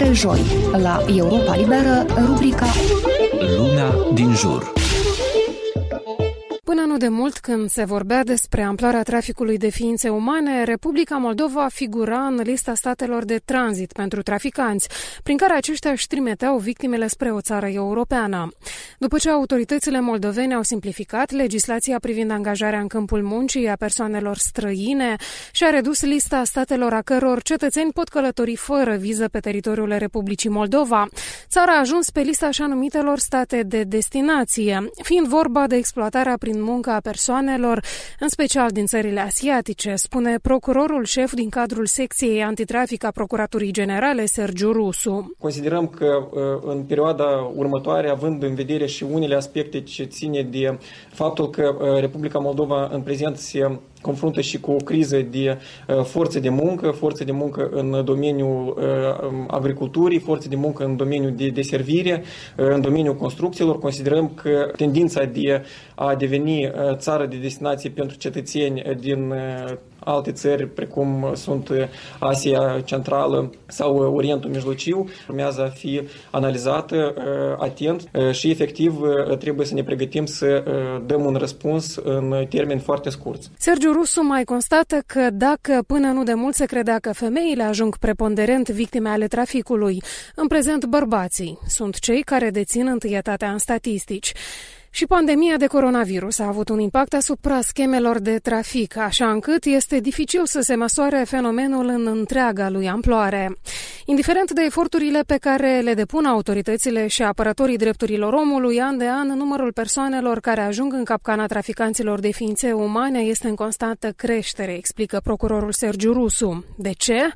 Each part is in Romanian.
fiecare joi la Europa Liberă, rubrica Lumea din jur. Până nu de mult, când se vorbea despre amploarea traficului de ființe umane, Republica Moldova figura în lista statelor de tranzit pentru traficanți, prin care aceștia își trimiteau victimele spre o țară europeană. După ce autoritățile moldovene au simplificat legislația privind angajarea în câmpul muncii a persoanelor străine și a redus lista statelor a căror cetățeni pot călători fără viză pe teritoriul Republicii Moldova, țara a ajuns pe lista așa numitelor state de destinație, fiind vorba de exploatarea prin muncă a persoanelor, în special din țările asiatice, spune procurorul șef din cadrul secției antitrafic a Procuraturii Generale, Sergiu Rusu. Considerăm că uh, în perioada următoare, având în vedere și unele aspecte ce ține de faptul că uh, Republica Moldova în prezent se confruntă și cu o criză de uh, forțe de muncă, forțe de muncă în domeniul uh, agriculturii, forțe de muncă în domeniul de deservire, uh, în domeniul construcțiilor. Considerăm că tendința de a deveni țară de destinație pentru cetățeni din alte țări, precum sunt Asia Centrală sau Orientul Mijlociu, urmează a fi analizată atent și efectiv trebuie să ne pregătim să dăm un răspuns în termeni foarte scurți. Sergiu Rusu mai constată că dacă până nu de mult se credea că femeile ajung preponderent victime ale traficului, în prezent bărbații sunt cei care dețin întâietatea în statistici. Și pandemia de coronavirus a avut un impact asupra schemelor de trafic, așa încât este dificil să se măsoare fenomenul în întreaga lui amploare. Indiferent de eforturile pe care le depun autoritățile și apărătorii drepturilor omului, an de an, numărul persoanelor care ajung în capcana traficanților de ființe umane este în constantă creștere, explică procurorul Sergiu Rusu. De ce?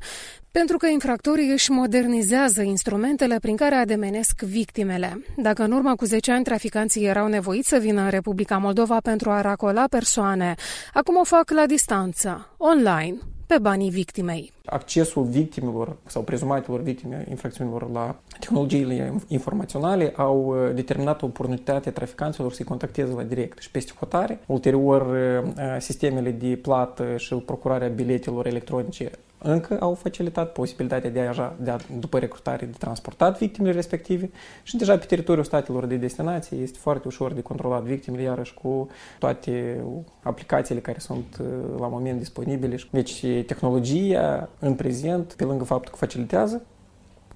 Pentru că infractorii își modernizează instrumentele prin care ademenesc victimele. Dacă în urmă cu 10 ani traficanții erau nevoiți să vină în Republica Moldova pentru a racola persoane, acum o fac la distanță, online, pe banii victimei. Accesul victimelor sau prezumatelor victime infracțiunilor la tehnologiile informaționale au uh, determinat oportunitatea traficanților să-i contacteze la direct și peste hotare. Ulterior, uh, sistemele de plată și procurarea biletelor electronice încă au facilitat posibilitatea de a, de a, după recrutare, de transportat victimele respective și deja pe teritoriul statelor de destinație este foarte ușor de controlat victimele, iarăși cu toate aplicațiile care sunt uh, la moment disponibile. Deci tehnologia în prezent, pe lângă faptul că facilitează,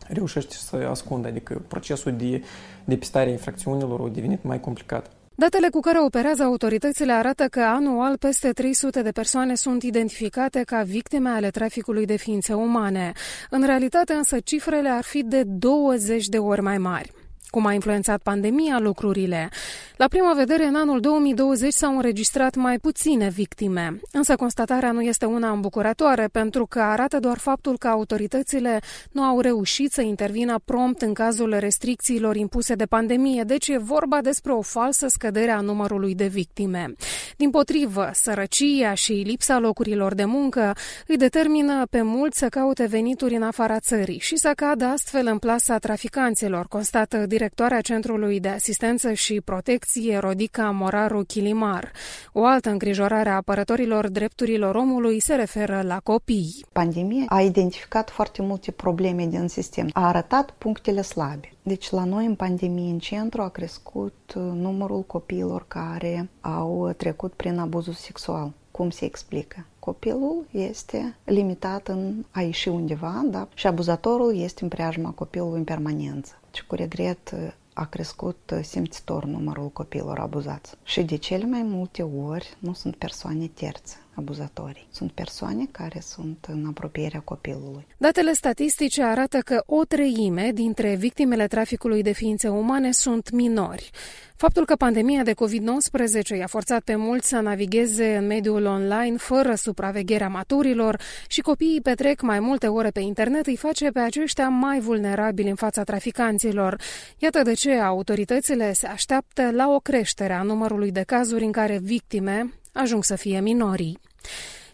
reușește să ascundă, adică procesul de depistare a infracțiunilor a devenit mai complicat. Datele cu care operează autoritățile arată că anual peste 300 de persoane sunt identificate ca victime ale traficului de ființe umane. În realitate însă cifrele ar fi de 20 de ori mai mari. Cum a influențat pandemia lucrurile? La prima vedere, în anul 2020 s-au înregistrat mai puține victime, însă constatarea nu este una îmbucurătoare pentru că arată doar faptul că autoritățile nu au reușit să intervină prompt în cazul restricțiilor impuse de pandemie, deci e vorba despre o falsă scădere a numărului de victime. Din potrivă, sărăcia și lipsa locurilor de muncă îi determină pe mulți să caute venituri în afara țării și să cadă astfel în plasa traficanților, constată directoarea Centrului de Asistență și Protecție Rodica Moraru Chilimar. O altă îngrijorare a apărătorilor drepturilor omului se referă la copii. Pandemia a identificat foarte multe probleme din sistem, a arătat punctele slabe. Deci la noi în pandemie în centru a crescut uh, numărul copiilor care au trecut prin abuzul sexual. Cum se explică? Copilul este limitat în a ieși undeva, da? Și abuzatorul este în preajma copilului în permanență și cu regret a crescut simțitor numărul copiilor abuzați. Și de cele mai multe ori nu sunt persoane terțe abuzatorii. Sunt persoane care sunt în apropierea copilului. Datele statistice arată că o treime dintre victimele traficului de ființe umane sunt minori. Faptul că pandemia de COVID-19 i-a forțat pe mulți să navigheze în mediul online fără supravegherea maturilor și copiii petrec mai multe ore pe internet îi face pe aceștia mai vulnerabili în fața traficanților. Iată de ce autoritățile se așteaptă la o creștere a numărului de cazuri în care victime ajung să fie minorii.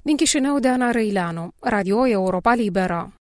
Din Chișinău de Ana Răileanu, Radio Europa Liberă.